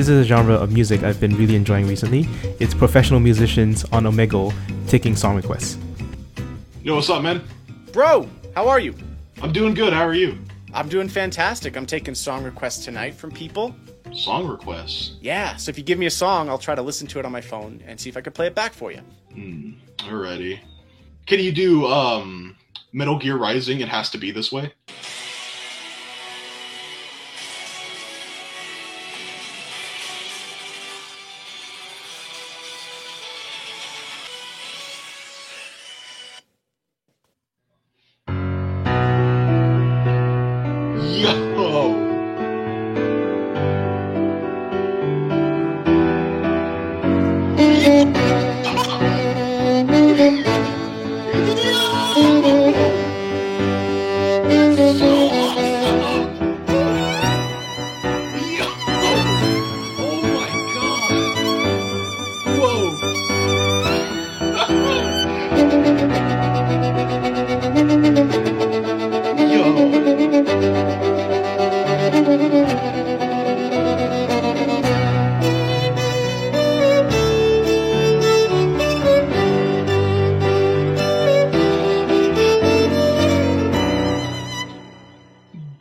This is a genre of music I've been really enjoying recently. It's professional musicians on Omegle taking song requests. Yo, what's up, man? Bro, how are you? I'm doing good. How are you? I'm doing fantastic. I'm taking song requests tonight from people. Song requests. Yeah, so if you give me a song, I'll try to listen to it on my phone and see if I can play it back for you. Hmm. Alrighty. Can you do um Metal Gear Rising? It has to be this way. Yo.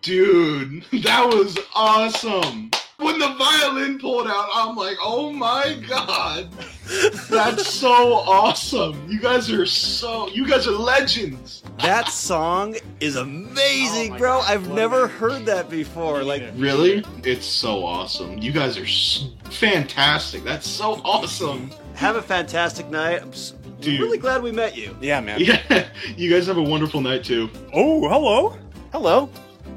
Dude, that was awesome. When the violin pulled out, I'm like, oh my god. That's so awesome. You guys are so you guys are legends. That song is amazing, Oh bro. God, I've never it. heard that before. Like, Really? It's so awesome. You guys are s- fantastic. That's so awesome. have a fantastic night. I'm s- Dude. really glad we met you. Yeah, man. Yeah, you guys have a wonderful night too. Oh, hello. Hello.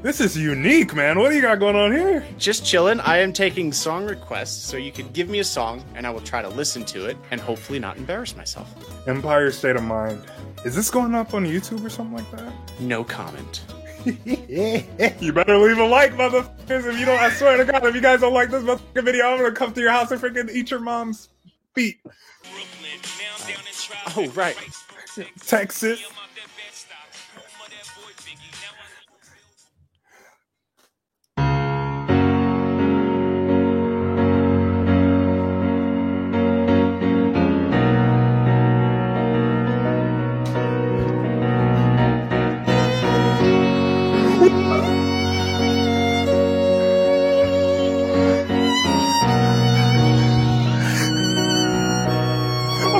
This is unique, man. What do you got going on here? Just chillin'. I am taking song requests, so you could give me a song and I will try to listen to it and hopefully not embarrass myself. Empire State of Mind. Is this going up on YouTube or something like that? No comment. you better leave a like, motherfuckers. If you don't, I swear to God, if you guys don't like this motherfucking video, I'm gonna come to your house and freaking eat your mom's feet. Oh, right. Texas.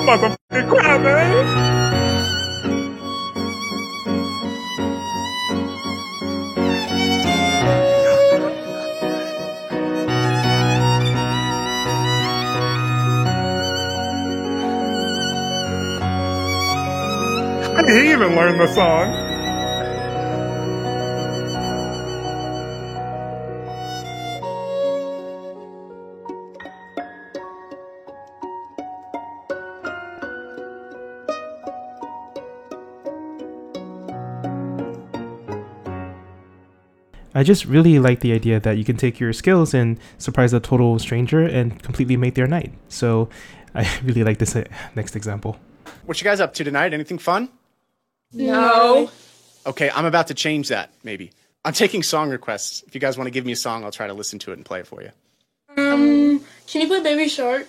About cry, man. He even learned the song. I just really like the idea that you can take your skills and surprise a total stranger and completely make their night. So I really like this uh, next example. What you guys up to tonight? Anything fun? No. Okay, I'm about to change that, maybe. I'm taking song requests. If you guys want to give me a song, I'll try to listen to it and play it for you. Um, can you play Baby Shark?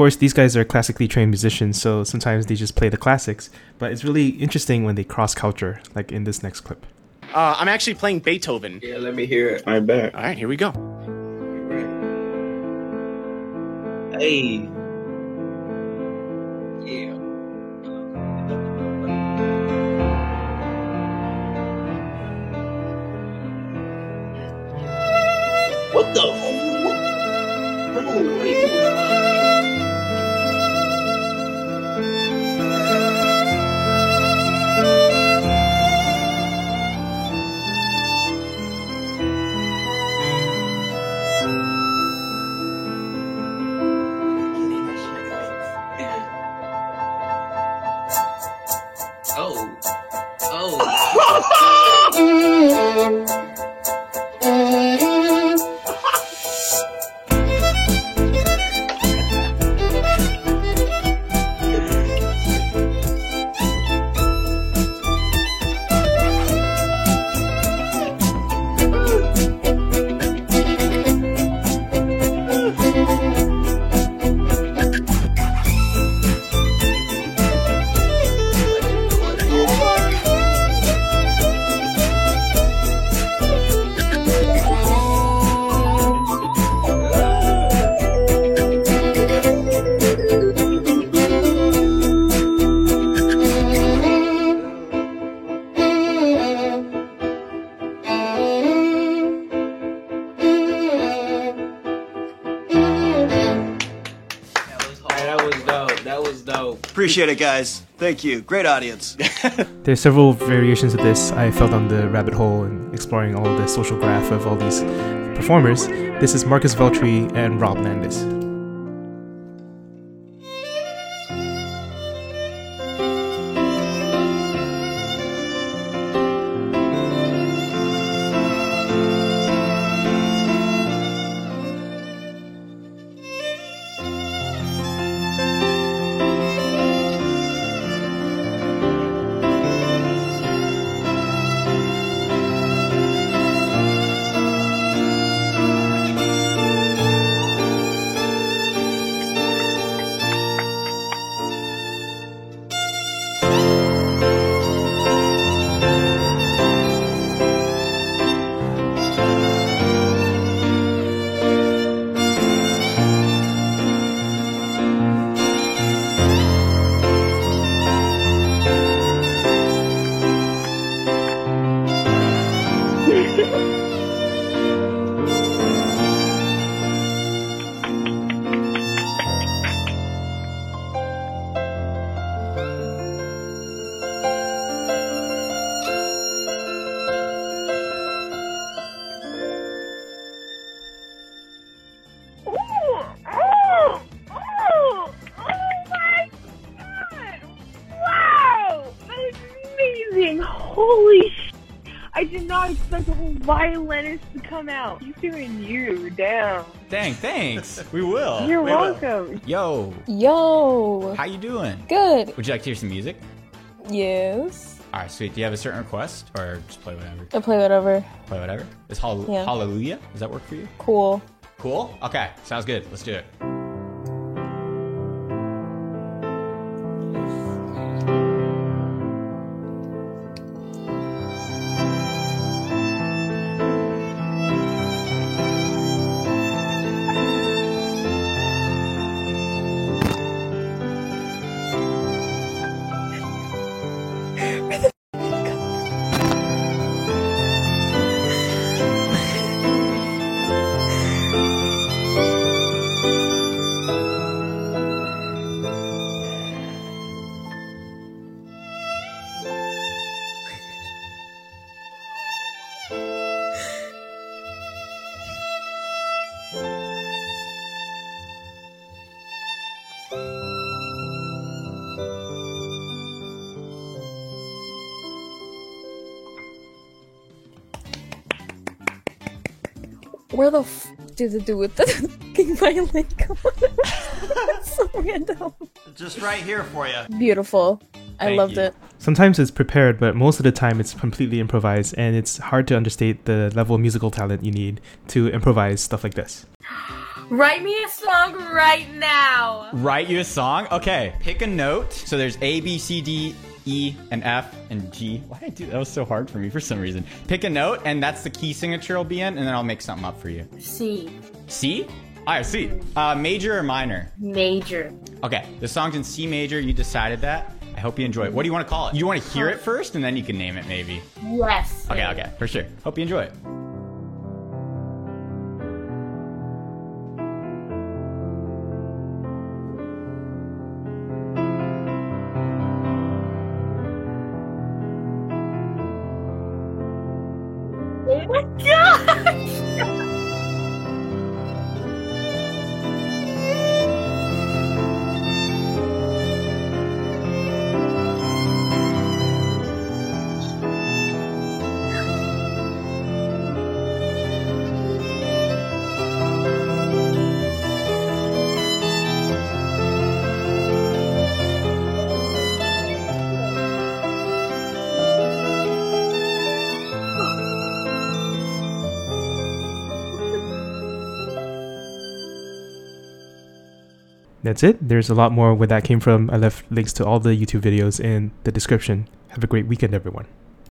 course, these guys are classically trained musicians, so sometimes they just play the classics. But it's really interesting when they cross culture, like in this next clip. Uh, I'm actually playing Beethoven. Yeah, let me hear it. I bet. All right, here we go. Hey. Yeah. What the? Oh. Oh. Appreciate it, guys. Thank you. Great audience. There's several variations of this. I fell down the rabbit hole and exploring all the social graph of all these performers. This is Marcus Veltri and Rob Landes. 嗯。Expect a whole violinist to come out. You doing you, damn. Dang, thanks. We will. You're We will. welcome. Yo, Yo. how you doing? Good. Would you like to hear some music? Yes. All right, sweet. Do you have a certain request, or just play whatever? I play whatever. Play whatever. Is hall- Yeah. Hallelujah? Does that work for you? Cool. Cool. Okay, sounds good. Let's do it. Where the f did it do with the fucking violin come on? That's so random. Just right here for you. Beautiful. I Thank loved you. it. Sometimes it's prepared, but most of the time it's completely improvised, and it's hard to understate the level of musical talent you need to improvise stuff like this. Write me a song right now. Write you a song? Okay, pick a note. So there's A, B, C, D, E, and F, and G. Why did I do that? was so hard for me for some reason. Pick a note, and that's the key signature I'll be in, and then I'll make something up for you. C. C? Alright, sweet. Uh, major or minor? Major. Okay, the song's in C major. You decided that. I hope you enjoy it. What do you want to call it? You want to hear it first, and then you can name it, maybe. Yes. Okay, okay, for sure. Hope you enjoy it. That's it. There's a lot more where that came from. I left links to all the YouTube videos in the description. Have a great weekend, everyone.